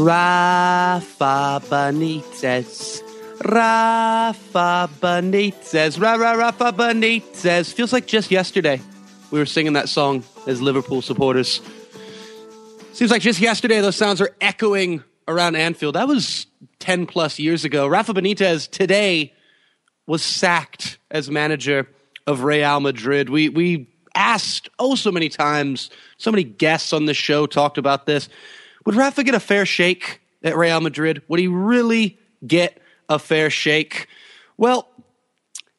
Rafa Benitez. Rafa Benitez. Ra ra Rafa Benitez. Feels like just yesterday we were singing that song as Liverpool supporters. Seems like just yesterday those sounds are echoing around Anfield. That was 10 plus years ago. Rafa Benitez today was sacked as manager of Real Madrid. We we asked oh so many times, so many guests on the show talked about this. Would Rafa get a fair shake at Real Madrid? Would he really get a fair shake? Well,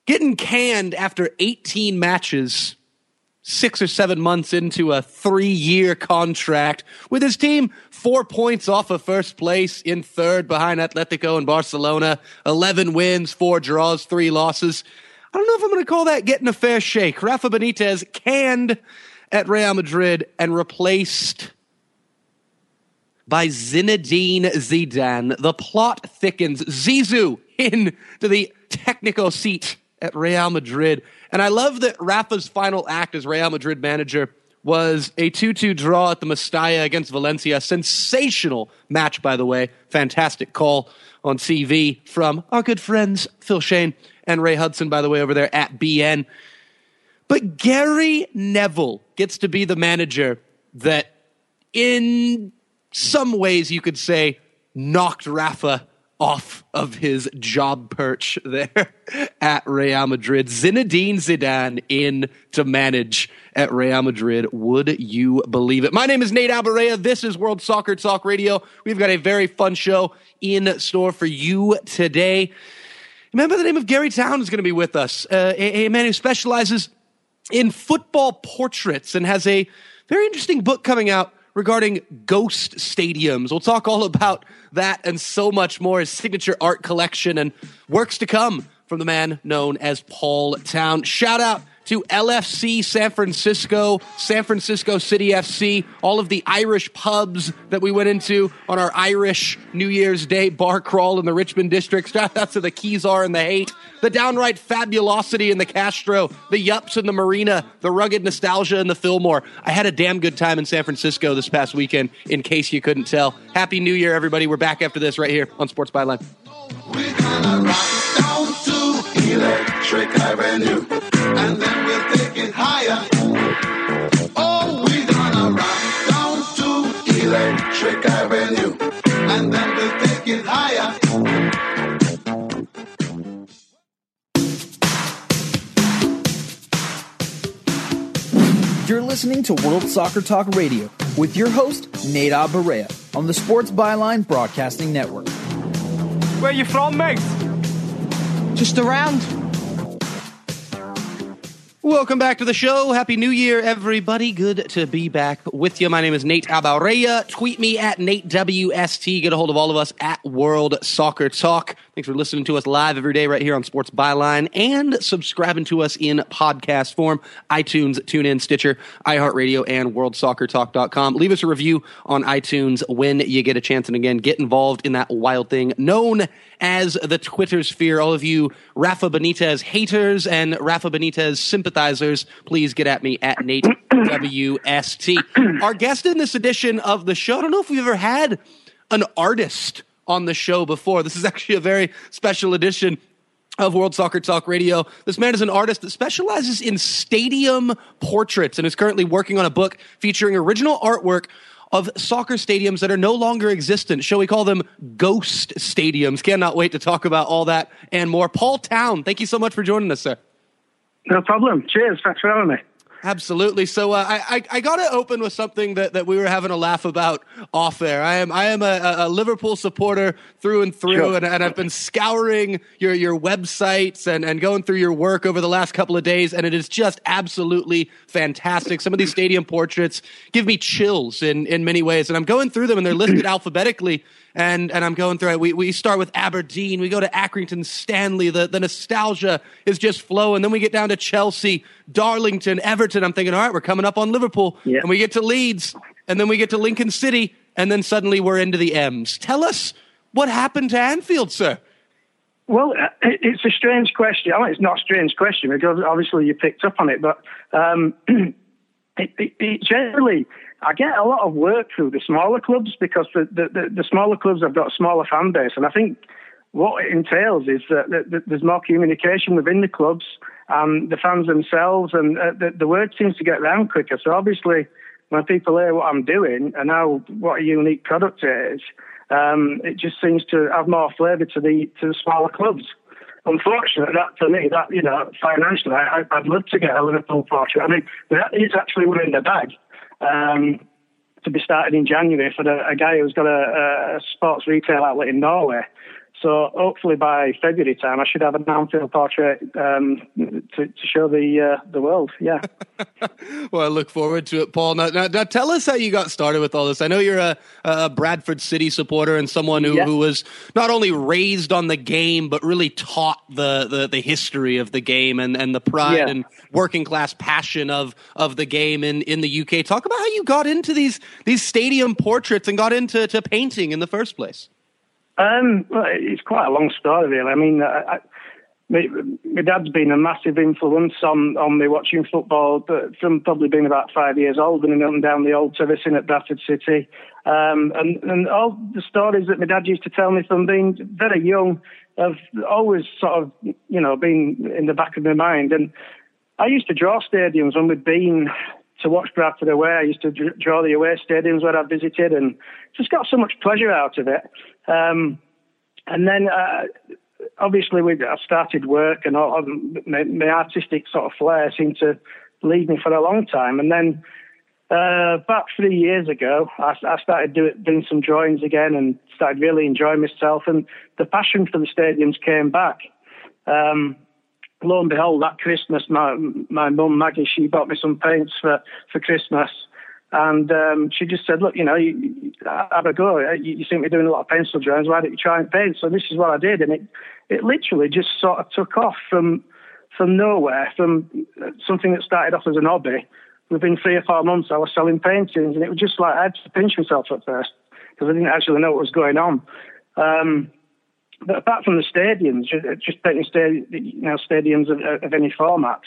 getting canned after 18 matches, six or seven months into a three year contract, with his team four points off of first place in third behind Atletico and Barcelona, 11 wins, four draws, three losses. I don't know if I'm going to call that getting a fair shake. Rafa Benitez canned at Real Madrid and replaced by Zinedine Zidane. The plot thickens. Zizou into the technical seat at Real Madrid. And I love that Rafa's final act as Real Madrid manager was a 2 2 draw at the Mestalla against Valencia. Sensational match, by the way. Fantastic call on CV from our good friends Phil Schoen and Ray Hudson, by the way, over there at beIN. But Gary Neville gets to be the manager that, in some ways you could say knocked Rafa off of his job perch there at Real Madrid. Zinedine Zidane in to manage at Real Madrid. Would you believe it? My name is Nate Abaurrea. This is World Soccer Talk Radio. We've got a very fun show in store for you today. Remember the name of Gary Town is going to be with us, uh, a, a man who specializes in football portraits and has a very interesting book coming out regarding ghost stadiums. We'll talk all about that and so much more. His signature art collection and works to come from the man known as Paul Town. Shout out to LFC San Francisco, San Francisco City FC, all of the Irish pubs that we went into on our Irish New Year's Day bar crawl in the Richmond district. Shout out to the Kezar and the Haight, the downright fabulosity in the Castro, the Yups in the Marina, the rugged nostalgia in the Fillmore. I had a damn good time in San Francisco this past weekend, in case you couldn't tell. Happy New Year, everybody. We're back after this right here on Sports Byline. Electric Avenue, and then we'll take it higher. Oh, we're gonna rock down to Electric Avenue, and then we'll take it higher. You're listening to World Soccer Talk Radio with your host, Nate Barea, on the Sports Byline Broadcasting Network. Where you from, mate? Just around. Welcome back to the show. Happy New Year, everybody. Good to be back with you. My name is Nate Abaurrea. Tweet me at NateWST. Get a hold of all of us at World Soccer Talk. Thanks for listening to us live every day right here on Sports Byline and subscribing to us in podcast form. iTunes, TuneIn, Stitcher, iHeartRadio, and WorldSoccerTalk.com. Leave us a review on iTunes when you get a chance. And again, get involved in that wild thing known as the Twitter sphere. All of you Rafa Benitez haters and Rafa Benitez sympathizers, please get at me at Nate WST. Our guest in this edition of the show, I don't know if we've ever had an artist on the show before. This is actually a very special edition. of World Soccer Talk Radio. This man is an artist that specializes in stadium portraits and is currently working on a book featuring original artwork of soccer stadiums that are no longer existent. Shall we call them ghost stadiums? Cannot wait to talk about all that and more. Paul Town, thank you so much for joining us, sir. No problem. Cheers. Thanks for having me. Absolutely. So uh, I, I, I got to open with something that, that we were having a laugh about off there. I am I am a, a Liverpool supporter through and through, Sure. and, and I've been scouring your your websites and, and going through your work over the last couple of days, and it is just absolutely fantastic. Some of these stadium portraits give me chills in, in many ways, and I'm going through them, and they're listed alphabetically. And and I'm going through it. We we start with Aberdeen. We go to Accrington, Stanley. The the nostalgia is just flowing. Then we get down to Chelsea, Darlington, Everton. I'm thinking, all right, we're coming up on Liverpool, Yeah. and we get to Leeds, and then we get to Lincoln City, and then suddenly we're into the M's. Tell us what happened to Anfield, sir. Well, uh, it's a strange question. I mean, it's not a strange question because obviously you picked up on it, but um, it, it, it generally, I get a lot of work through the smaller clubs because the, the, the, the smaller clubs have got a smaller fan base. And I think what it entails is that, that, that there's more communication within the clubs and the fans themselves, and uh, the, the word seems to get around quicker. So obviously, when people hear what I'm doing and how what a unique product it is, um, it just seems to have more flavour to the to the smaller clubs. Unfortunately, that for me, that you know, financially, I, I'd love to get a Liverpool portrait. I mean, that is actually one in the bag. Um, to be started in January for the, a guy who's got a, a sports retail outlet in Norway. So hopefully by February time, I should have an Anfield portrait um, to, to show the uh, the world. Yeah. Well, I look forward to it, Paul. Now, now, now tell us how you got started with all this. I know you're a, a Bradford City supporter and someone who, Yeah. who was not only raised on the game, but really taught the, the, the history of the game and, and the pride Yeah. and working class passion of, of the game in, in the UK. Talk about how you got into these, these stadium portraits and got into to painting in the first place. Um, well, it's quite a long story, really. I mean, I, I, my, my dad's been a massive influence on, on me watching football from probably being about five years old, and running up and down the old terracing at Bradford City. Um, and, and all the stories that my dad used to tell me from being very young have always sort of, you know, been in the back of my mind. And I used to draw stadiums when we'd been to watch Bradford away. I used to draw the away stadiums where I visited and just got so much pleasure out of it. Um, and then, uh, obviously, we I started work and all, my, my artistic sort of flair seemed to lead me for a long time. And then, uh, about three years ago, I, I started do, doing some drawings again and started really enjoying myself. And the passion for the stadiums came back. Um, lo and behold, that Christmas, my my mum Maggie, she bought me some paints for for Christmas, and um, she just said, "Look, you know, you, have a go. You, you seem to be doing a lot of pencil drawings. Why don't you try and paint?" So this is what I did, and it it literally just sort of took off from from nowhere, from something that started off as an hobby. Within three or four months, I was selling paintings, and it was just like I had to pinch myself at first because I didn't actually know what was going on. Um, apart from the stadiums, just painting stadi- you know, stadiums of, of any format,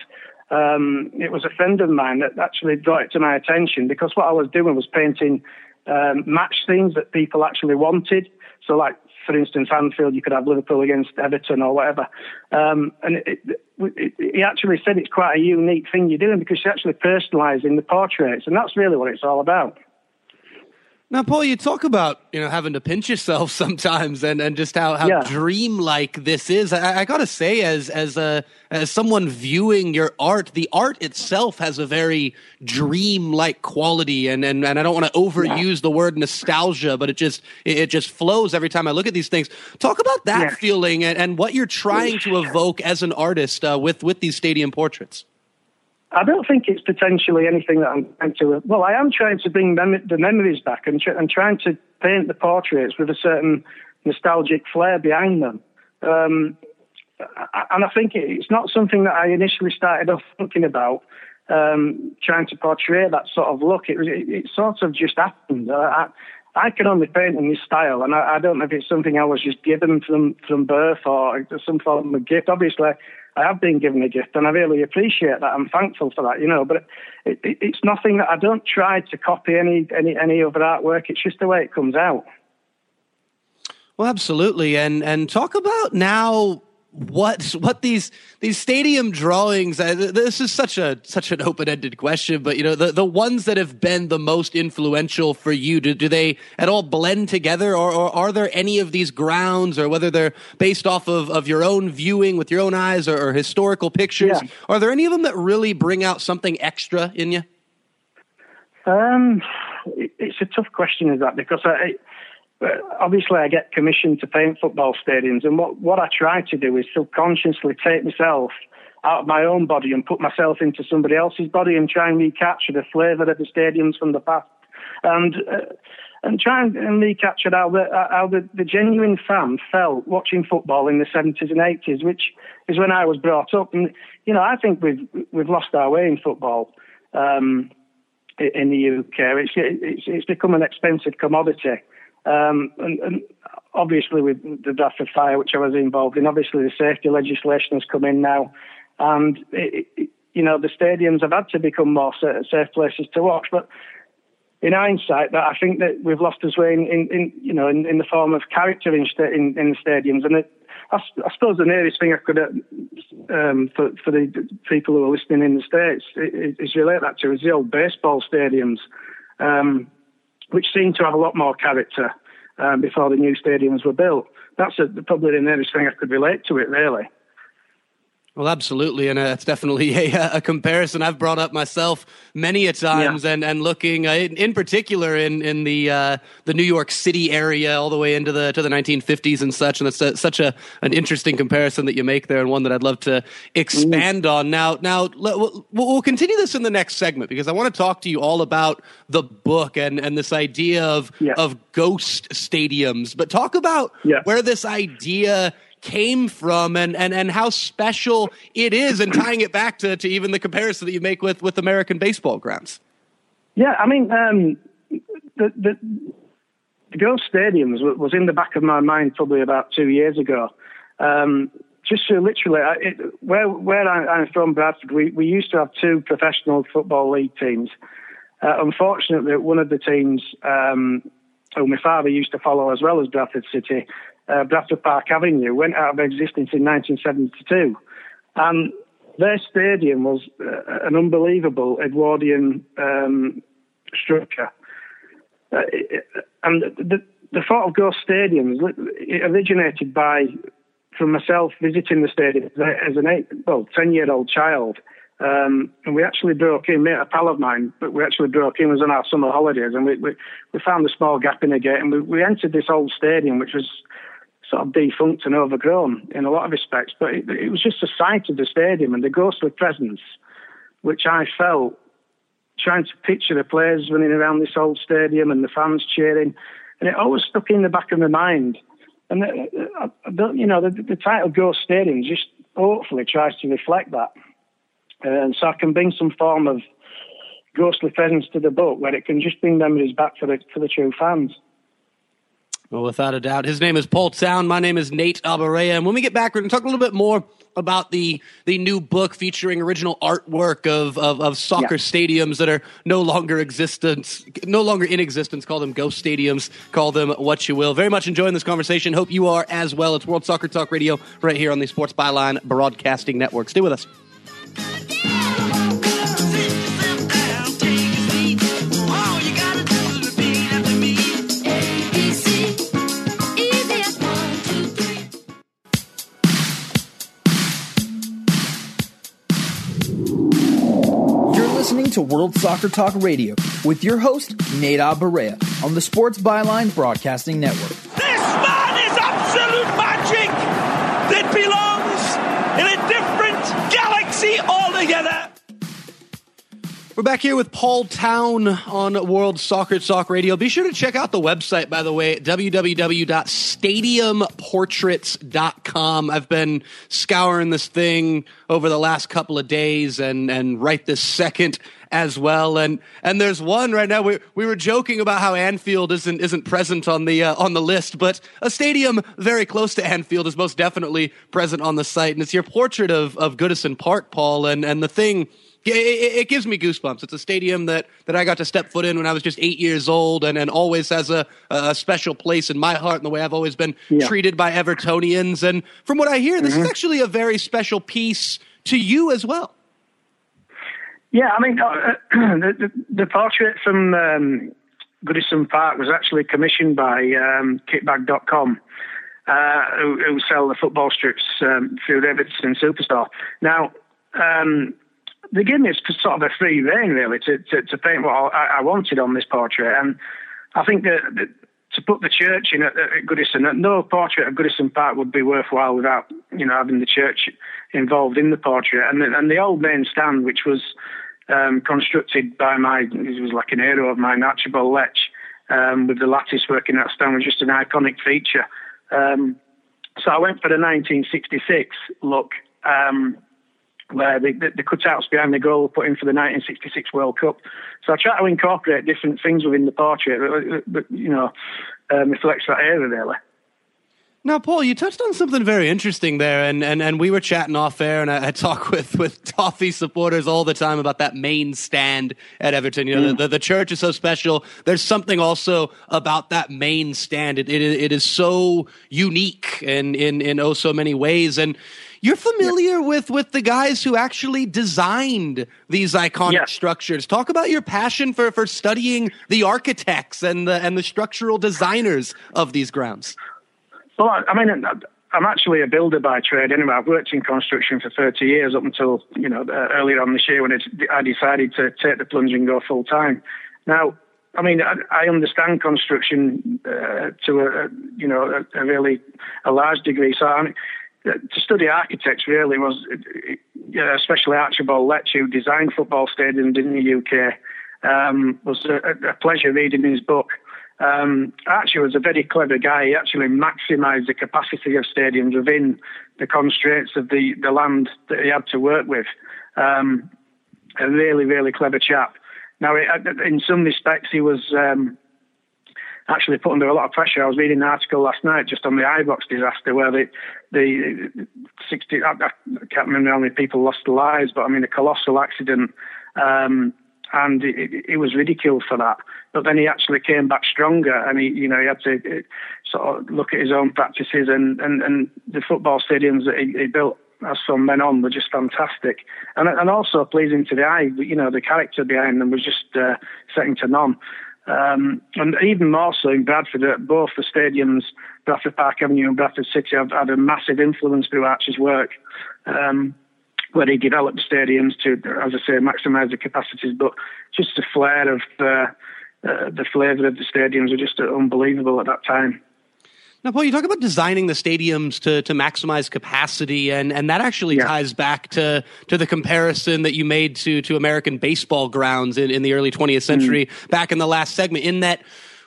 um, it was a friend of mine that actually brought it to my attention because what I was doing was painting um, match scenes that people actually wanted. So, like for instance, Anfield, you could have Liverpool against Everton or whatever. Um, and he actually said it's quite a unique thing you're doing because you're actually personalising the portraits, and that's really what it's all about. Now, Paul, you talk about you know having to pinch yourself sometimes, and, and just how, how Yeah. dreamlike this is. I, I gotta say, as as a as someone viewing your art, the art itself has a very dreamlike quality, and and, and I don't want to overuse the word nostalgia, but it just it, it just flows every time I look at these things. Talk about that Yeah. feeling and, and what you're trying to evoke as an artist uh, with with these stadium portraits. I don't think it's potentially anything that I'm trying to. Well, I am trying to bring mem- the memories back and, tr- and trying to paint the portraits with a certain nostalgic flair behind them. Um, and I think it's not something that I initially started off thinking about, um, trying to portray that sort of look. It, it, it sort of just happened. I, I can only paint in this style, and I, I don't know if it's something I was just given from, from birth or some form of gift. Obviously, I have been given a gift, and I really appreciate that. I'm thankful for that, you know. But it, it, it's nothing that I don't try to copy any any any other artwork. It's just the way it comes out. Well, absolutely, and and talk about now what what these these stadium drawings uh, this is such a such an open-ended question but you know the the ones that have been the most influential for you do, do they at all blend together? Or, or are there any of these grounds or whether they're based off of, of your own viewing with your own eyes or, or historical pictures Yeah. are there any of them that really bring out something extra in you? Um, it's a tough question, is that? Because I, I, obviously I get commissioned to paint football stadiums, and what what I try to do is subconsciously take myself out of my own body and put myself into somebody else's body and try and recapture the flavour of the stadiums from the past, and. Uh, and try and and recapture how the how the, the genuine fan felt watching football in the seventies and eighties, which is when I was brought up. And you know, I think we've we've lost our way in football. Um, in the UK. It's it's, it's become an expensive commodity, um, and, and obviously with the Bradford fire, which I was involved in, obviously the safety legislation has come in now, and it, it, you know the stadiums have had to become more sa- safe places to watch, but. In hindsight, that I think that we've lost our way in, in, in you know, in, in the form of character in, in, in the stadiums, and it, I, I suppose the nearest thing I could, uh, um, for for the people who are listening in the states, is, is relate that to is the old baseball stadiums, um, which seemed to have a lot more character um, before the new stadiums were built. That's a, probably the nearest thing I could relate to it, really. Well, absolutely, and uh, it's definitely a, a comparison I've brought up myself many a times, Yeah. and and looking uh, in, in particular in in the uh, the New York City area, all the way into the to the 1950s and such, and it's a, such a an interesting comparison that you make there, and one that I'd love to expand on. Now, now we'll, we'll continue this in the next segment because I want to talk to you all about the book and and this idea of Yeah. of ghost stadiums, but talk about Yeah. where this idea came from and, and, and how special it is and tying it back to, to even the comparison that you make with, with American baseball grounds. Yeah, I mean, um, the, the, the Ghost Stadiums was in the back of my mind probably about two years ago. Um, just so literally, I- it, where where I, I'm from, Bradford, we, we used to have two professional football league teams. Uh, unfortunately, one of the teams, um, who my father used to follow as well as Bradford City, uh, Bradford Park Avenue, went out of existence in 1972. And their stadium was uh, an unbelievable Edwardian um, structure. Uh, and the, the thought of ghost stadiums originated by from myself visiting the stadium as an eight, well, ten year old child. Um, and we actually broke in, a pal of mine, but we actually broke in, was on our summer holidays, and we, we, we found a small gap in the gate, and we, we entered this old stadium, which was sort of defunct and overgrown in a lot of respects, but it, it was just the sight of the stadium and the ghostly presence, which I felt trying to picture the players running around this old stadium and the fans cheering, and it always stuck in the back of my mind. And uh, I, I you know, the, the title Ghost Stadium just hopefully tries to reflect that, and so I can bring some form of ghostly presence to the book where it can just bring memories back for the for the true fans. Well, without a doubt. His name is Paul Town. My name is Nate Abaurrea. And when we get back, we're going to talk a little bit more about the the new book featuring original artwork of, of, of soccer Yeah. stadiums that are no longer existence, no longer in existence. Call them ghost stadiums. Call them what you will. Very much enjoying this conversation. Hope you are as well. It's World Soccer Talk Radio right here on the Sports Byline Broadcasting Network. Stay with us. Listening to World Soccer Talk Radio with your host, Nate Barea, on the Sports Byline Broadcasting Network. This man is absolute magic We're back here with Paul Town on World Soccer Talk Radio. Be sure to check out the website, by the way, www.stadiumportraits.com. I've been scouring this thing over the last couple of days and, and right this second as well. And, and there's one right now. We, we were joking about how Anfield isn't, isn't present on the, uh, on the list, but a stadium very close to Anfield is most definitely present on the site. And it's your portrait of, of Goodison Park, Paul. And, and the thing it, it, gives me goosebumps. It's a stadium that, that I got to step foot in when I was just eight years old, and, and always has a, a special place in my heart. And the way I've always been yeah. treated by Evertonians, and from what I hear, this mm-hmm. is actually a very special piece to you as well. Yeah, I mean, uh, the, the, the, portrait from um, Goodison Park was actually commissioned by um, Kitbag.com, uh, who, who, sell the football strips um, through the Everton Superstore. Now, um, they gave me sort of a free rein, really, to, to, to paint what I, I, wanted on this portrait. And I think that, that to put the church in at, at Goodison, no portrait of Goodison Park would be worthwhile without, you know, having the church involved in the portrait. And the, and the old main stand, which was um, constructed by my, it was like an hero of mine, Archibald Leitch, um, with the lattice work in that stand was just an iconic feature. Um, so I went for the 1966 look, um, where the, the, the, cutouts behind the goal were put in for the 1966 World Cup. So I try to incorporate different things within the portrait that you know, um, reflects that era really. Now, Paul, you touched on something very interesting there, and, and, and we were chatting off air, and I, I talk with, with Toffee supporters all the time about that main stand at Everton. You know, mm. the, the, church is so special. There's something also about that main stand. It, it, it is so unique in, in, in oh so many ways. And you're familiar yeah. with, with the guys who actually designed these iconic yeah. structures. Talk about your passion for, for studying the architects and the, and the structural designers of these grounds. Well, I mean, I'm actually a builder by trade anyway. I've worked in construction for 30 years up until, you know, uh, earlier on this year when I decided to take the plunge and go full time. Now, I mean, I, I understand construction uh, to a, you know, a, a, really a large degree. So I mean, to study architects really was, uh, especially Archibald Leitch, who designed football stadiums in the UK, um, was a, a pleasure reading his book. Um, Archie was a very clever guy. He actually maximised the capacity of stadiums within the constraints of the, the land that he had to work with. Um, a really, really clever chap. Now, in some respects, he was um, actually put under a lot of pressure. I was reading an article last night just on the Ibrox disaster where the, the 60, I, I can't remember how many people lost their lives, but I mean, a colossal accident. Um, and he was ridiculed for that. But then he actually came back stronger, and he, you know, he had to uh, sort of look at his own practices and and, and the football stadiums that he, he built as from then on were just fantastic, and and also pleasing to the eye. You know, the character behind them was just uh, second to none. Um, and even more so in Bradford, uh, both the stadiums, Bradford Park Avenue and Bradford City, have had a massive influence through Archie's work. Um, where he developed stadiums to, as I say, maximise the capacities. But just the flair of uh, uh, the flavour of the stadiums were just unbelievable at that time. Now, Paul, you talk about designing the stadiums to, to maximize capacity, and, and that actually yeah. ties back to, to the comparison that you made to, to American baseball grounds in, in the early 20th century, mm. back in the last segment, in that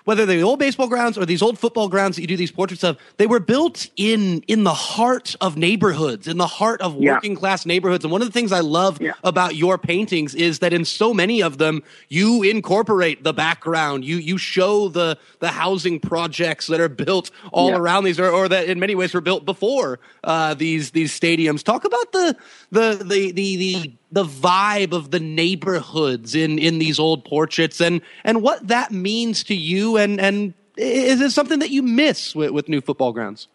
whether they're the old baseball grounds or these old football grounds that you do these portraits of, they were built in in the heart of neighborhoods, in the heart of working yeah. class neighborhoods. And one of the things I love yeah. about your paintings is that in so many of them, you incorporate the background. You you show the the housing projects that are built all yeah. around these, or, or, that in many ways were built before uh, these these stadiums. Talk about the the the the the the vibe of the neighborhoods in in these old portraits and and what that means to you and and is it something that you miss with, with new football grounds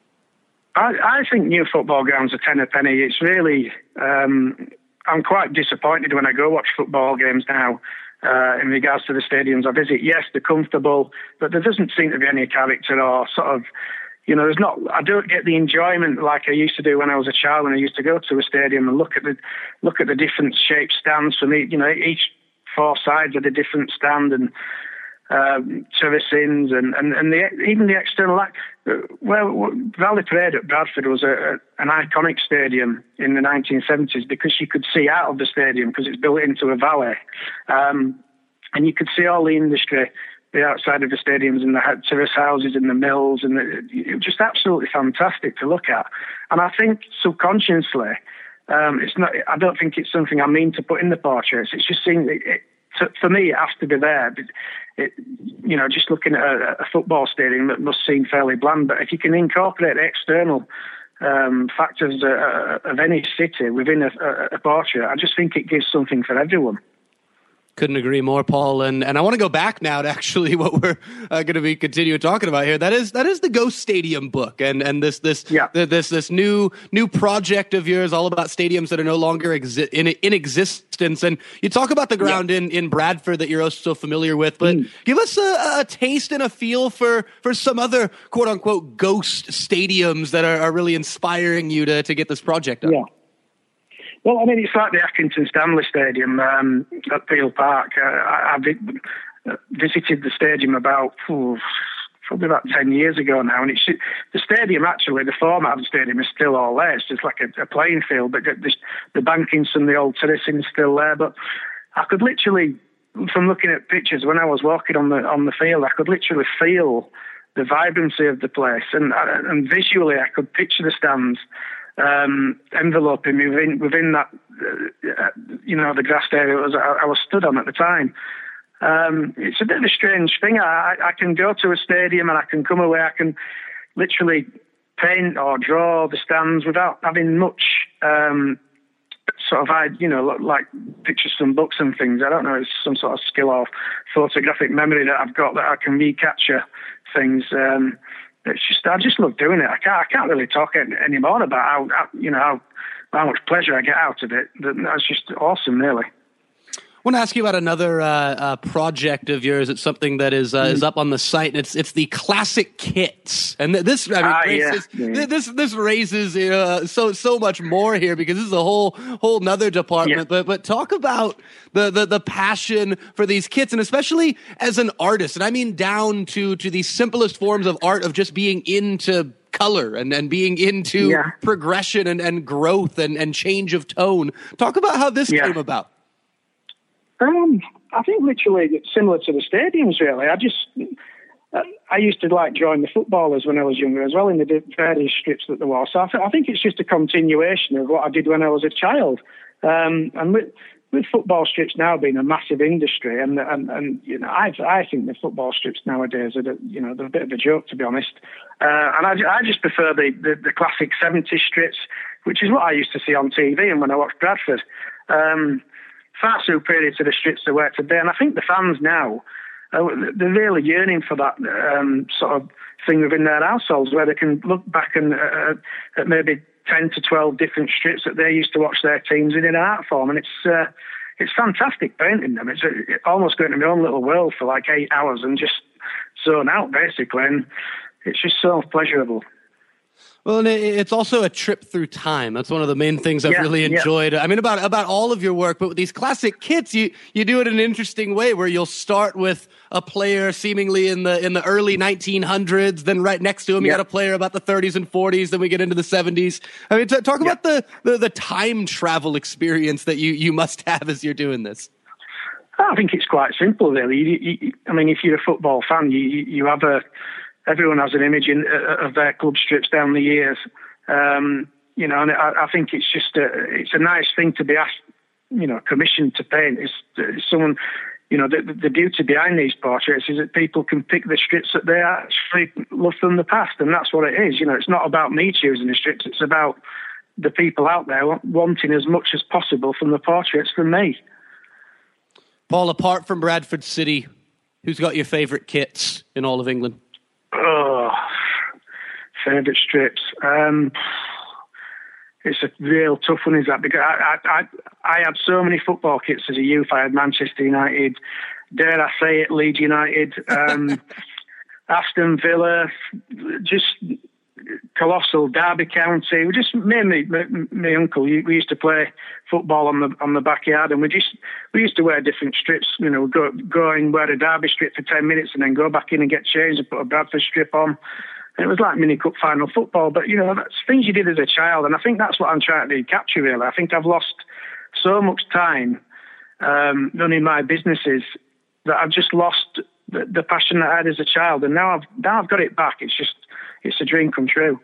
I, I think new football grounds are ten a penny it's really um, I'm quite disappointed when I go watch football games now uh, in regards to the stadiums I visit. Yes, they're comfortable, but there doesn't seem to be any character or sort of you know, there's not. I don't get the enjoyment like I used to do when I was a child. When I used to go to a stadium and look at the look at the different shaped stands from each, you know, each four sides of the different stand and um, terracings and and and the, even the external. Like, well, Valley Parade at Bradford was a, a, an iconic stadium in the 1970s because you could see out of the stadium because it's built into a valley, um, and you could see all the industry the outside of the stadiums and the terrace houses and the mills, and the, it was just absolutely fantastic to look at. And I think subconsciously, um, it's not. I don't think it's something I mean to put in the portraits. It's just seeing it, it to, for me, it has to be there. It, you know, just looking at a, a, football stadium that must seem fairly bland, but if you can incorporate external um, factors uh, of any city within a, a, a portrait. I just think it gives something for everyone. Couldn't agree more, Paul. And and I want to go back now to actually what we're uh, going to be continuing talking about here. That is that is the Ghost Stadium book, and and this this yeah. this this new new project of yours, all about stadiums that are no longer exi- in in existence. And you talk about the ground yeah. in in Bradford that you're also so familiar with, but mm. give us a, a, taste and a feel for for some other quote unquote ghost stadiums that are, are really inspiring you to to get this project done. Yeah. Well, I mean, it's like the Accrington Stanley Stadium um, at Peel Park. Uh, I, I, uh, visited the stadium about probably about ten years ago now, and it's the stadium. Actually, the format of the stadium is still all there. It's just like a, a playing field, but the, the bankings and the old terracing is still there. But I could literally, from looking at pictures when I was walking on the on the field, I could literally feel the vibrancy of the place, and and visually, I could picture the stands um, enveloping me within within that uh, you know the grassed area was, I, I, was stood on at the time. Um, it's a bit of a strange thing. I, I can go to a stadium and I can come away. I can literally paint or draw the stands without having much um, sort of I you know like pictures from books and things. I don't know. It's some sort of skill or photographic memory that I've got that I can recapture things. Um, it's just I just love doing it. I can't I can't really talk any, anymore about how, how you know how, how much pleasure I get out of it. That's just awesome, really. I want to ask you about another uh, uh, project of yours. It's something that is uh, mm. is up on the site, and it's it's the classic kits. And this, I mean, ah, raises, yeah. Yeah. this this raises uh, so so much more here because this is a whole whole nother department. Yeah. But but talk about the, the the passion for these kits, and especially as an artist, and I mean down to to the simplest forms of art of just being into color and, and being into yeah. progression and, and growth and, and change of tone. Talk about how this came about. Um, I think literally it's similar to the stadiums, really. I just, I used to like join the footballers when I was younger as well in the various strips that there were. So I, th- I think it's just a continuation of what I did when I was a child. Um, and with, with football strips now being a massive industry, and and, and you know, I I think the football strips nowadays are you know they're a bit of a joke to be honest. Uh, and I, I just prefer the, the, the classic '70s strips, which is what I used to see on TV and when I watched Bradford. Um, far superior to the strips they were today. And I think the fans now, uh, they're really yearning for that um, sort of thing within their households where they can look back and uh, at maybe 10 to 12 different strips that they used to watch their teams in an art form. And it's, uh, it's fantastic painting them. It's, it's almost going to my own little world for like eight hours and just zone out basically. And it's just so pleasurable. Well, and it's also a trip through time. That's one of the main things I've yeah, really enjoyed. Yeah. I mean, about about all of your work, but with these classic kits, you you do it in an interesting way, where you'll start with a player seemingly in the in the early 1900s, then right next to him, yeah. you got a player about the 30s and 40s. Then we get into the 70s. I mean, t- talk about the, the the time travel experience that you you must have as you're doing this. I think it's quite simple, really. You, you, I mean, if you're a football fan, you you have a everyone has an image in, uh, of their club strips down the years. Um, you know, and I, I, think it's just a, it's a nice thing to be asked, you know, commissioned to paint. It's, it's someone, you know, the, the, beauty behind these portraits is that people can pick the strips that they actually love from the past, and that's what it is. You know, it's not about me choosing the strips; it's about the people out there wanting as much as possible from the portraits from me. Paul, apart from Bradford City, who's got your favourite kits in all of England? Oh, favourite strips. Um, it's a real tough one, is that? Because I, I, I, had so many football kits as a youth. I had Manchester United, dare I say it, Leeds United, um, Aston Villa, just colossal Derby County. We just me and me, my, my uncle. We used to play football on the on the backyard, and we just we used to wear different strips. You know, go go and wear a Derby strip for ten minutes, and then go back in and get changed and put a Bradford strip on. And it was like mini cup final football. But you know, that's things you did as a child, and I think that's what I'm trying to capture. Really, I think I've lost so much time um, running my businesses that I've just lost the, the passion that I had as a child, and now I've now I've got it back. It's just it's a dream come true.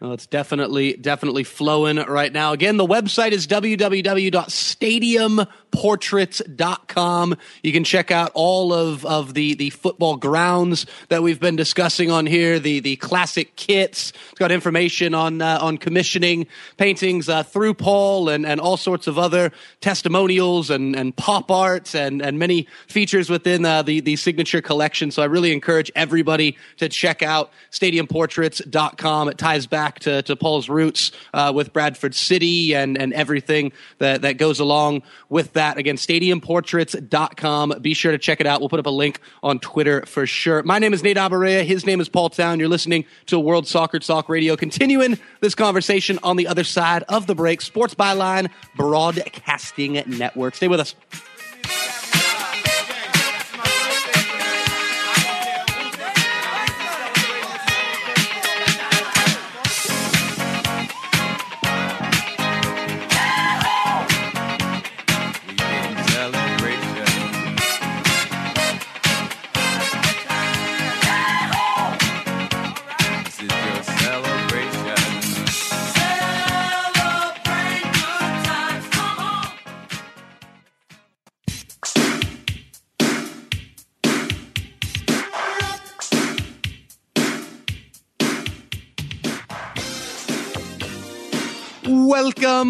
Well, it's definitely definitely flowing right now. Again, the website is www.stadiumportraits.com. You can check out all of, of the, the football grounds that we've been discussing on here, the the classic kits. It's got information on uh, on commissioning paintings uh, through Paul and, and all sorts of other testimonials and, and pop art and, and many features within uh, the, the signature collection. So I really encourage everybody to check out stadiumportraits.com. It ties back back to, to Paul's roots uh, with Bradford City and, and everything that, that goes along with that. Again, stadiumportraits.com. Be sure to check it out. We'll put up a link on Twitter for sure. My name is Nate Abaurrea. His name is Paul Town. You're listening to World Soccer Talk Radio. Continuing this conversation on the other side of the break. Sports Byline Broadcasting Network. Stay with us.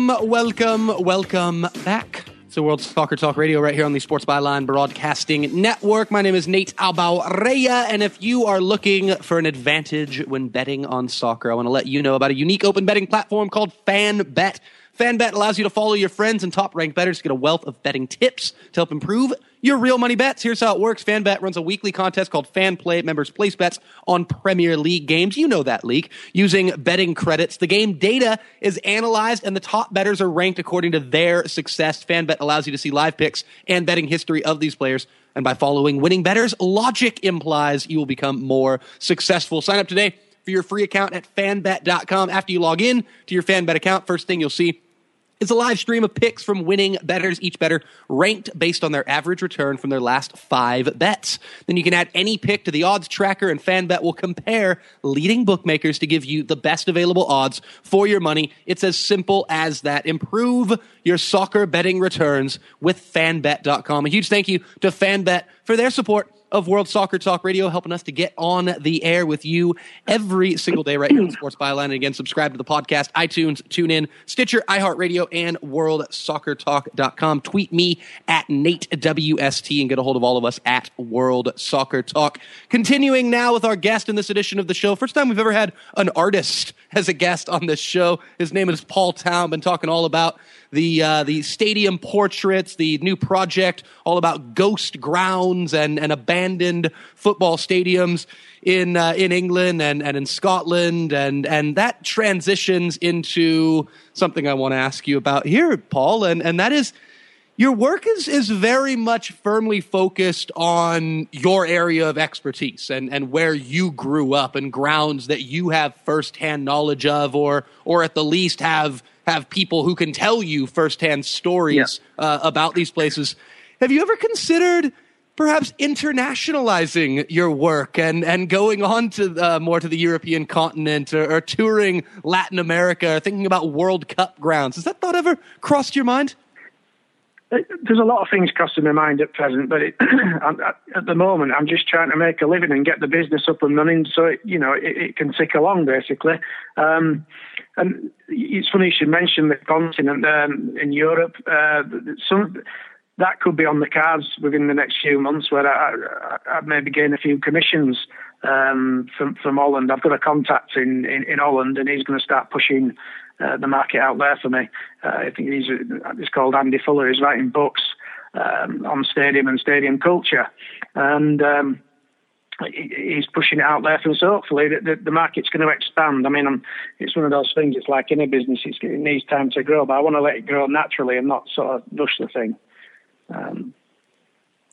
Welcome, welcome, welcome back to World Soccer Talk Radio right here on the Sports Byline Broadcasting Network. My name is Nate Abaurrea, and if you are looking for an advantage when betting on soccer, I want to let you know about a unique open betting platform called FanBet. FanBet allows you to follow your friends and top ranked bettors to get a wealth of betting tips to help improve your real money bets. Here's how it works FanBet runs a weekly contest called Fan Play. Members place bets on Premier League games. You know that league. Using betting credits, the game data is analyzed and the top bettors are ranked according to their success. FanBet allows you to see live picks and betting history of these players. And by following winning bettors, logic implies you will become more successful. Sign up today for your free account at fanbet.com. After you log in to your FanBet account, first thing you'll see it's a live stream of picks from winning betters, each better ranked based on their average return from their last five bets. Then you can add any pick to the odds tracker, and FanBet will compare leading bookmakers to give you the best available odds for your money. It's as simple as that. Improve your soccer betting returns with fanbet.com. A huge thank you to FanBet for their support of World Soccer Talk Radio, helping us to get on the air with you every single day right here on Sports Byline. And again, subscribe to the podcast, iTunes, TuneIn, Stitcher, iHeartRadio, and WorldSoccerTalk.com. Tweet me at NateWST and get a hold of all of us at World Soccer Talk. Continuing now with our guest in this edition of the show. First time we've ever had an artist as a guest on this show. His name is Paul Town. Been talking all about the uh, the stadium portraits, the new project all about ghost grounds and, and abandoned football stadiums in uh, in England and, and in Scotland, and and that transitions into something I want to ask you about here, Paul, and and that is your work is is very much firmly focused on your area of expertise and and where you grew up and grounds that you have firsthand knowledge of or or at the least have have people who can tell you firsthand stories yeah. uh, about these places. Have you ever considered perhaps internationalizing your work and, and going on to uh, more to the European continent or, or, touring Latin America or thinking about World Cup grounds? Has that thought ever crossed your mind? Uh, there's a lot of things crossing my mind at present, but it, at the moment, I'm just trying to make a living and get the business up and running so it, you know it, it can tick along basically. Um, and it's funny you should mention the continent um, in Europe. Uh, some that could be on the cards within the next few months, where I, I, I maybe gain a few commissions um, from from Holland. I've got a contact in, in, in Holland, and he's going to start pushing uh, the market out there for me. Uh, I think he's it's called Andy Fuller. He's writing books um, on stadium and stadium culture, and um, he's pushing it out there for us. Hopefully, the, the, the market's going to expand. I mean, I'm, it's one of those things. It's like any business; it needs time to grow. But I want to let it grow naturally and not sort of rush the thing. Um,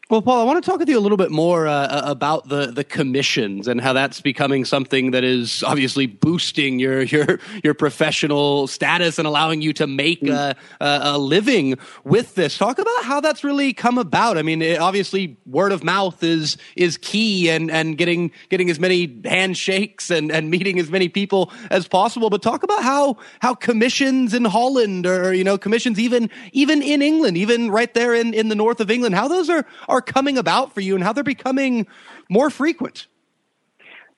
Well, Paul, I want to talk with you a little bit more uh, about the, the commissions and how that's becoming something that is obviously boosting your your your professional status and allowing you to make mm. a, a, living with this. Talk about how that's really come about. I mean, it, obviously, word of mouth is is key, and and getting getting as many handshakes and and meeting as many people as possible. But talk about how how commissions in Holland or you know commissions even even in England, even right there in in the north of England, how those are are coming about for you and how they're becoming more frequent?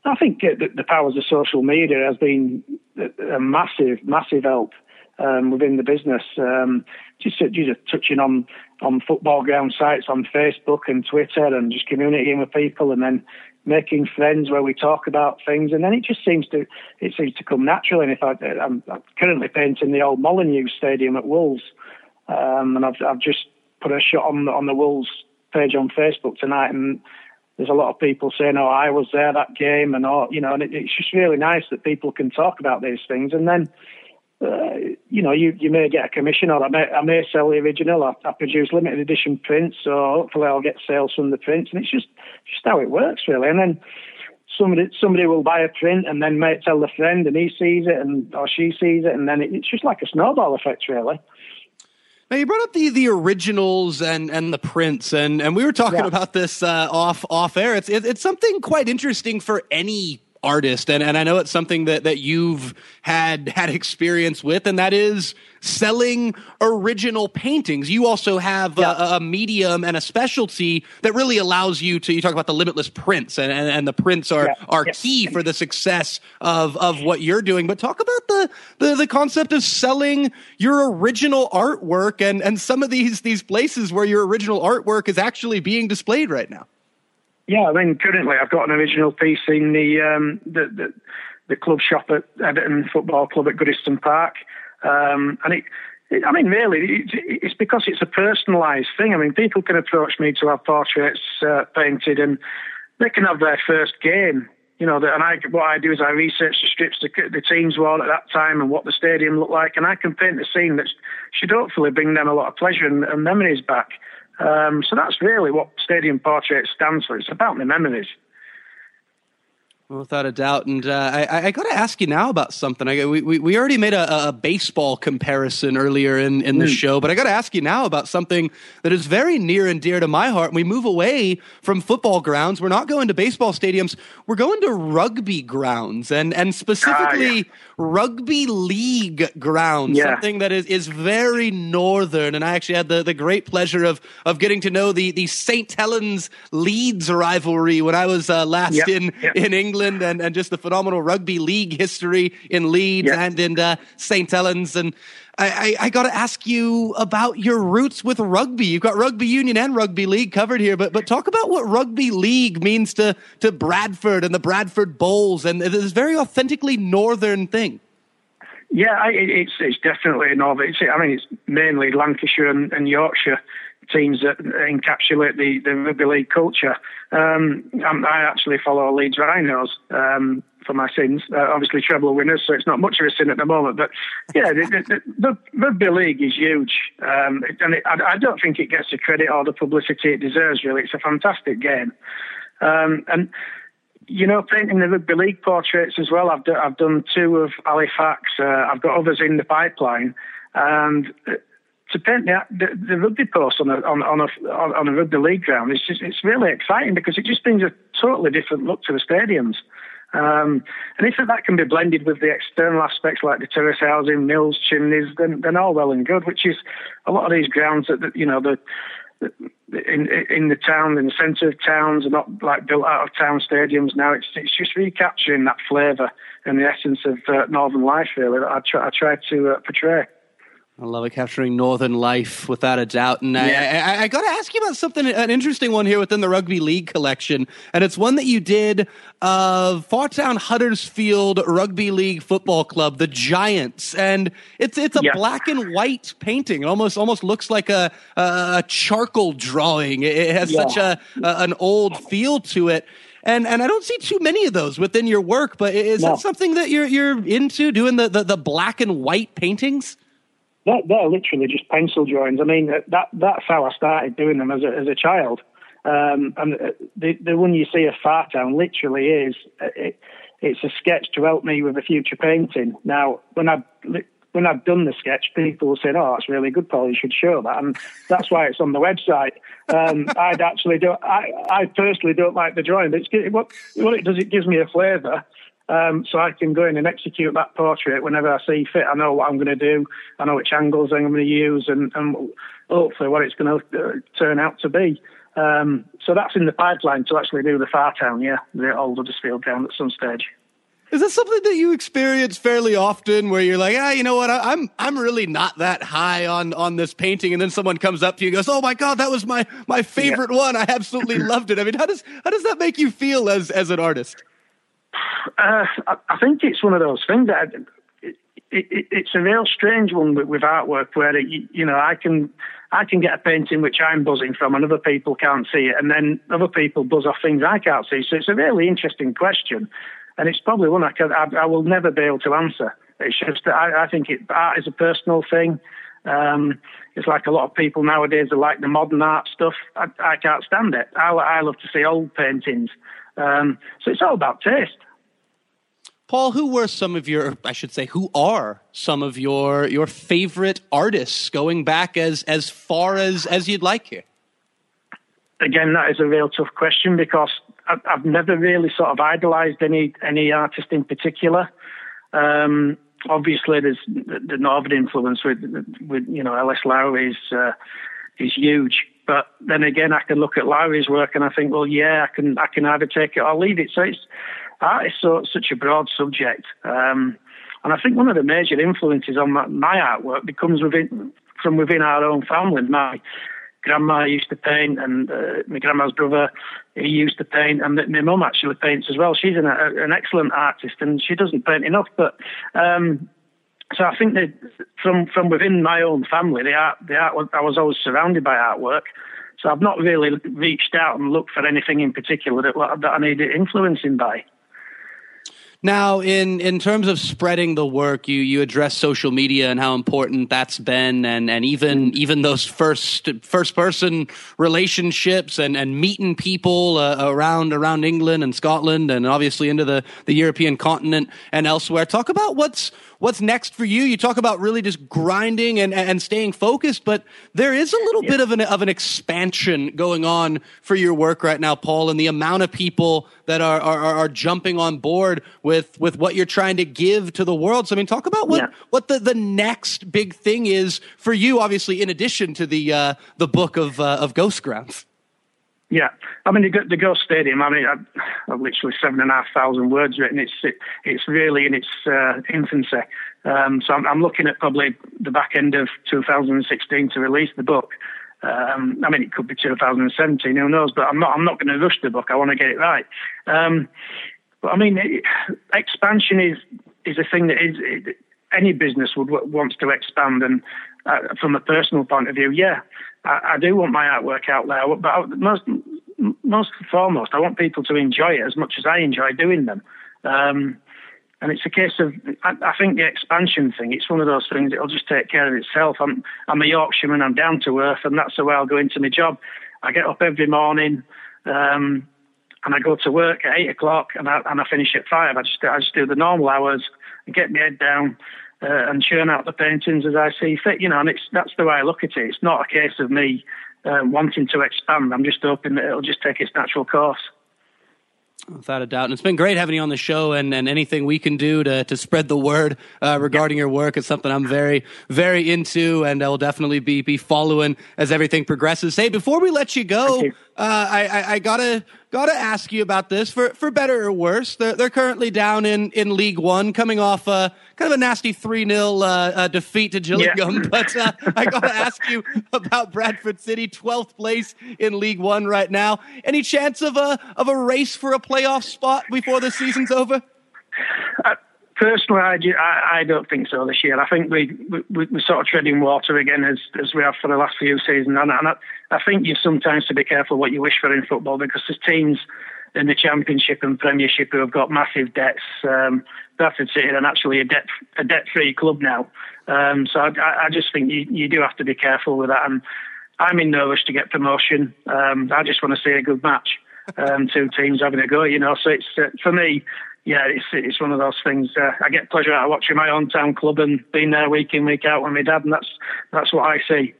I think the, the powers of social media has been a massive, massive help um, within the business. Um, just, just touching on on football ground sites on Facebook and Twitter, and just communicating with people, and then making friends where we talk about things, and then it just seems to it seems to come naturally. And if I, am currently painting the old Molineux Stadium at Wolves, um, and I've I've just put a shot on on the Wolves page on Facebook tonight, and there's a lot of people saying, "Oh, I was there that game," and all you know, and it, it's just really nice that people can talk about these things, and then. Uh, you know, you, you may get a commission, or I may, I may sell the original. I, I produce limited edition prints, so hopefully I'll get sales from the prints, and it's just just how it works, really. And then somebody somebody will buy a print, and then may tell the friend, and he sees it, and or she sees it, and then it, it's just like a snowball effect, really. Now you brought up the the originals and and the prints and and we were talking yeah. about this uh, off off air. It's it, it's something quite interesting for any artist and, and I know it's something that, that you've had had experience with and that is selling original paintings. You also have yeah. a, a, medium and a specialty that really allows you to you talk about the limitless prints and, and, and the prints are yeah. are yeah. key for the success of of what you're doing. But talk about the, the the concept of selling your original artwork and and some of these these places where your original artwork is actually being displayed right now. Yeah, I mean, currently I've got an original piece in the um, the, the, the club shop at Everton Football Club at Goodison Park, um, and it, it, I mean, really, it, it's because it's a personalised thing. I mean, people can approach me to have portraits uh, painted, and they can have their first game. You know, and I what I do is I research the strips the, the teams wore at that time and what the stadium looked like, and I can paint a scene that should hopefully bring them a lot of pleasure and, and memories back. Um, so that's really what Stadium Portrait stands for. It's about the memories. Without a doubt, and uh, I, I got to ask you now about something. I, we, we already made a, a baseball comparison earlier in, in the mm. show, but I got to ask you now about something that is very near and dear to my heart. We move away from football grounds. We're not going to baseball stadiums. We're going to rugby grounds, and and specifically uh, yeah. rugby league grounds. Yeah. Something that is, is very northern. And I actually had the, the great pleasure of of getting to know the the St Helens Leeds rivalry when I was uh, last yep. in yep. in England. England and, and just the phenomenal rugby league history in Leeds and in uh, St. Helens. And I, I, I got to ask you about your roots with rugby. You've got rugby union and rugby league covered here, but but talk about what rugby league means to to Bradford and the Bradford Bulls and this very authentically northern thing. Yeah, I, it's it's definitely a northern. It's, I mean, it's mainly Lancashire and, and Yorkshire teams that encapsulate the, the rugby league culture. Um, I actually follow Leeds Rhinos um, for my sins. Uh, obviously, treble winners, so it's not much of a sin at the moment. But yeah, the, the, the rugby league is huge, um, and it, I, I, don't think it gets the credit or the publicity it deserves. Really, it's a fantastic game, um, and you know, painting the rugby league portraits as well. I've, do, I've done two of Halifax. Uh, I've got others in the pipeline, and the, the, rugby post on a on, on a on a rugby league ground it's just it's really exciting because it just brings a totally different look to the stadiums. Um, and if that can be blended with the external aspects like the terrace housing, mills, chimneys, then then all well and good. Which is a lot of these grounds that, that you know the in in the town, in the centre of towns, are not like built out of town stadiums now. It's it's just recapturing that flavour and the essence of uh, northern life, really. That I try I try to uh, portray. I love it, capturing northern life without a doubt. And yeah. I, I, I got to ask you about something, an interesting one here within the rugby league collection, and it's one that you did of Fartown Huddersfield Rugby League Football Club, the Giants, and it's it's a yeah. black and white painting. It almost almost looks like a a charcoal drawing. It has yeah. such a, a an old feel to it and and I don't see too many of those within your work. But is no. that something that you're you're into doing the, the, the black and white paintings? They're, they're literally just pencil drawings. I mean, that that's how I started doing them as a, as a child. Um, and uh, the the one you see of Fartown literally is uh, it, it's a sketch to help me with a future painting. Now, when I when I've done the sketch, people will say, "Oh, it's really good, Paul. You should show that," and that's why it's on the website. Um, I'd actually do. I, I personally don't like the drawing, but it's, what what it does, it gives me a flavour. Um, so I can go in and execute that portrait whenever I see fit. I know what I'm going to do. I know which angles I'm going to use, and, and hopefully what it's going to uh, turn out to be. Um, so that's in the pipeline to actually do the Fartown, yeah, the old Huddersfield town at some stage. Is that something that you experience fairly often where you're like, ah, you know what, I, am I'm really not that high on on this painting, and then someone comes up to you and goes, Oh my god, that was my my favorite yeah. one. I absolutely loved it. I mean, how does how does that make you feel as as an artist? Uh, I, I, think it's one of those things that it, it, it's a real strange one with, artwork where it, you know I can I can get a painting which I'm buzzing from and other people can't see it, and then other people buzz off things I can't see. So it's a really interesting question and it's probably one I, can, I, I will never be able to answer. It's just that I, I think it, art is a personal thing. Um, it's like a lot of people nowadays are like the modern art stuff. I, I can't stand it. I, I love to see old paintings. Um, so it's all about taste. Paul, who were some of your, I should say, who are some of your your favorite artists going back as as far as as you'd like here? Again, that is a real tough question because I've never really sort of idolized any any artist in particular. Um, obviously, there's the, the, northern influence with with you know L.S. Lowry is uh, is huge. But then again, I can look at Lowry's work and I think, well, yeah, I can I can either take it or leave it. So it's art is so, such a broad subject, um, and I think one of the major influences on my, my artwork becomes within from within our own family. My grandma used to paint, and uh, my grandma's brother he used to paint, and my mum actually paints as well. She's an, an excellent artist, and she doesn't paint enough. But um, so I think that from from within my own family, the art, the art, I was always surrounded by artwork. So I've not really reached out and looked for anything in particular that, that I needed influencing by. Now, in, in terms of spreading the work, you, you address social media and how important that's been, and, and even even those first first person relationships and, and meeting people uh, around around England and Scotland, and obviously into the, the European continent and elsewhere. Talk about what's what's next for you. You talk about really just grinding and, and staying focused, but there is a little yeah. bit of an, of an expansion going on for your work right now, Paul, and the amount of people that are, are, are jumping on board with, with what you're trying to give to the world. So, I mean, talk about what, yeah. what the, the next big thing is for you, obviously, in addition to the, uh, the book of, uh, of Ghost Grounds. Yeah, I mean the, the Ghost Stadium. I mean, I, have literally seven and a half thousand words written. It's it, it's really in its uh, infancy. Um, so I'm, I'm, looking at probably the back end of 2016 to release the book. Um, I mean, it could be 2017. Who knows? But I'm not. I'm not going to rush the book. I want to get it right. Um, but I mean, it, expansion is is a thing that is it, any business would wants to expand. And uh, from a personal point of view, yeah, I, I do want my artwork out there, but I, most most foremost, I want people to enjoy it as much as I enjoy doing them. Um, and it's a case of, I, I, think the expansion thing, it's one of those things, it'll just take care of itself. I'm, I'm a Yorkshireman, I'm down to earth, and that's the way I'll go into my job. I get up every morning, um, and I go to work at eight o'clock, and I, and I finish at five. I just, I just do the normal hours get my head down, uh, and churn out the paintings as I see fit. You know, and it's that's the way I look at it. It's not a case of me uh, wanting to expand. I'm just hoping that it'll just take its natural course. Without a doubt. And it's been great having you on the show and, and anything we can do to, to spread the word uh, regarding your work is something I'm very, very into and I will definitely be, be following as everything progresses. Hey, before we let you go. Uh, I, I, I, gotta, gotta ask you about this for, for better or worse. They're, they're currently down in, in League One coming off uh, kind of a nasty 3 0 uh, uh, defeat to Gillingham. Yeah. but uh, I got to ask you about Bradford City, 12th place in League One right now. Any chance of a, of a race for a playoff spot before the season's over? Personally, I, I, don't think so this year. I think we, we, we're sort of treading water again as, as we have for the last few seasons. And, and I, I think you sometimes to be careful what you wish for in football because there's teams in the Championship and Premiership who have got massive debts. Um, Bradford City are actually a debt a debt free club now. Um, so I, I, just think you, you do have to be careful with that. And I'm in no rush to get promotion. Um, I just want to see a good match. Um, two teams having a go, you know. So it's uh, for me, yeah, it's it's one of those things. Uh, I get pleasure out of watching my own town club and being there week in week out with my dad, and that's that's what I see.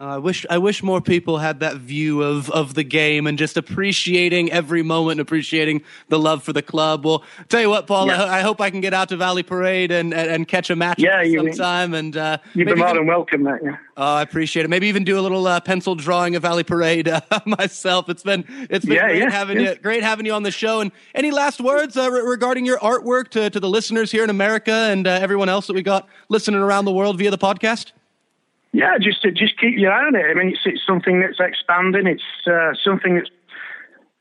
Uh, I wish I wish more people had that view of, of the game and just appreciating every moment, appreciating the love for the club. Well, tell you what, Paul. I, I hope I can get out to Valley Parade and, and, and catch a match Yeah, sometime. And uh, You've been more than welcome, mate. Yeah. Oh, I appreciate it. Maybe even do a little uh, pencil drawing of Valley Parade uh, myself. It's been it's been Yeah, great yeah, having you great having you on the show. And any last words uh, re- regarding your artwork to, to the listeners here in America and uh, everyone else that we got listening around the world via the podcast? Yeah, just just keep your eye on it. I mean, it's, it's something that's expanding. It's uh, something that's.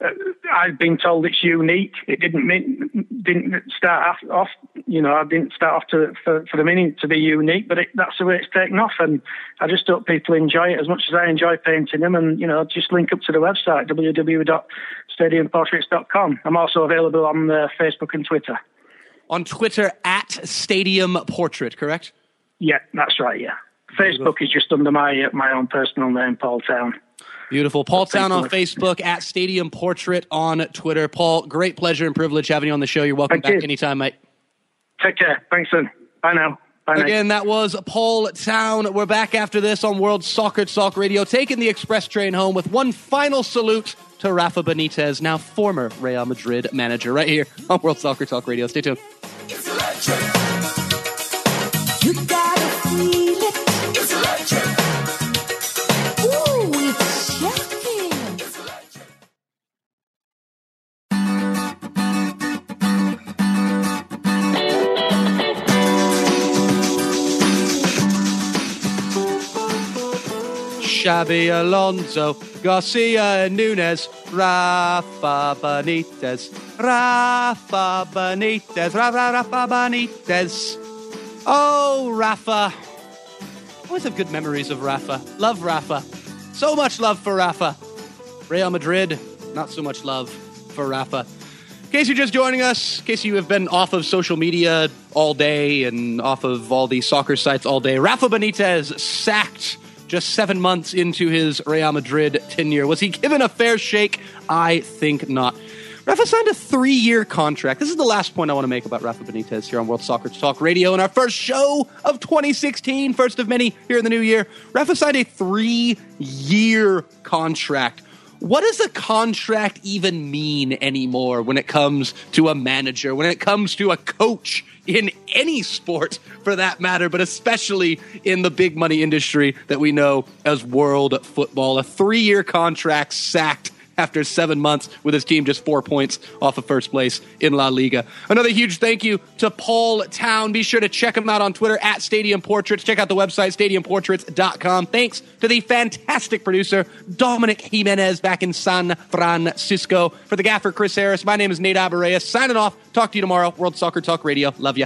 Uh, I've been told it's unique. It didn't mean, didn't start off, off. You know, I didn't start off to, for, for the meaning to be unique, but it, that's the way it's taken off. And I just hope people enjoy it as much as I enjoy painting them. And you know, just link up to the website www.stadiumportraits.com. I'm also available on uh, Facebook and Twitter. On Twitter at Stadium Portrait, correct? Yeah, that's right. Yeah, Facebook is just under my uh, my own personal name, Paul Town. Beautiful. Paul Town on Facebook, at Stadium Portrait on Twitter. Paul, great pleasure and privilege having you on the show. You're welcome Thank back you. anytime, mate. Take care. Thanks, son. Bye now. Bye now. Again, that was Paul Town. We're back after this on World Soccer Talk Radio, taking the express train home with one final salute to Rafa Benitez, now former Real Madrid manager, right here on World Soccer Talk Radio. Stay tuned. Xabi Alonso, Garcia and Nunez, Rafa Benitez, Rafa Benitez, Rafa, Rafa Benitez. Oh, Rafa. Always have good memories of Rafa. Love Rafa. So much love for Rafa. Real Madrid, not so much love for Rafa. In case you're just joining us, in case you have been off of social media all day and off of all these soccer sites all day, Rafa Benitez sacked just seven months into his Real Madrid tenure. Was he given a fair shake? I think not. Rafa signed a three year contract. This is the last point I want to make about Rafa Benitez here on World Soccer Talk Radio in our first show of 2016, first of many here in the new year. Rafa signed a three year contract. What does a contract even mean anymore when it comes to a manager, when it comes to a coach in any sport for that matter, but especially in the big money industry that we know as world football? A three year contract sacked after seven months with his team just four points off of first place in La Liga. Another huge thank you to Paul Town. Be sure to check him out on Twitter at Stadium Portraits. Check out the website, stadiumportraits.com. Thanks to the fantastic producer, Dominic Jimenez, back in San Francisco. For the gaffer, Chris Harris, my name is Nate Abaurrea. Signing off. Talk to you tomorrow. World Soccer Talk Radio. Love you.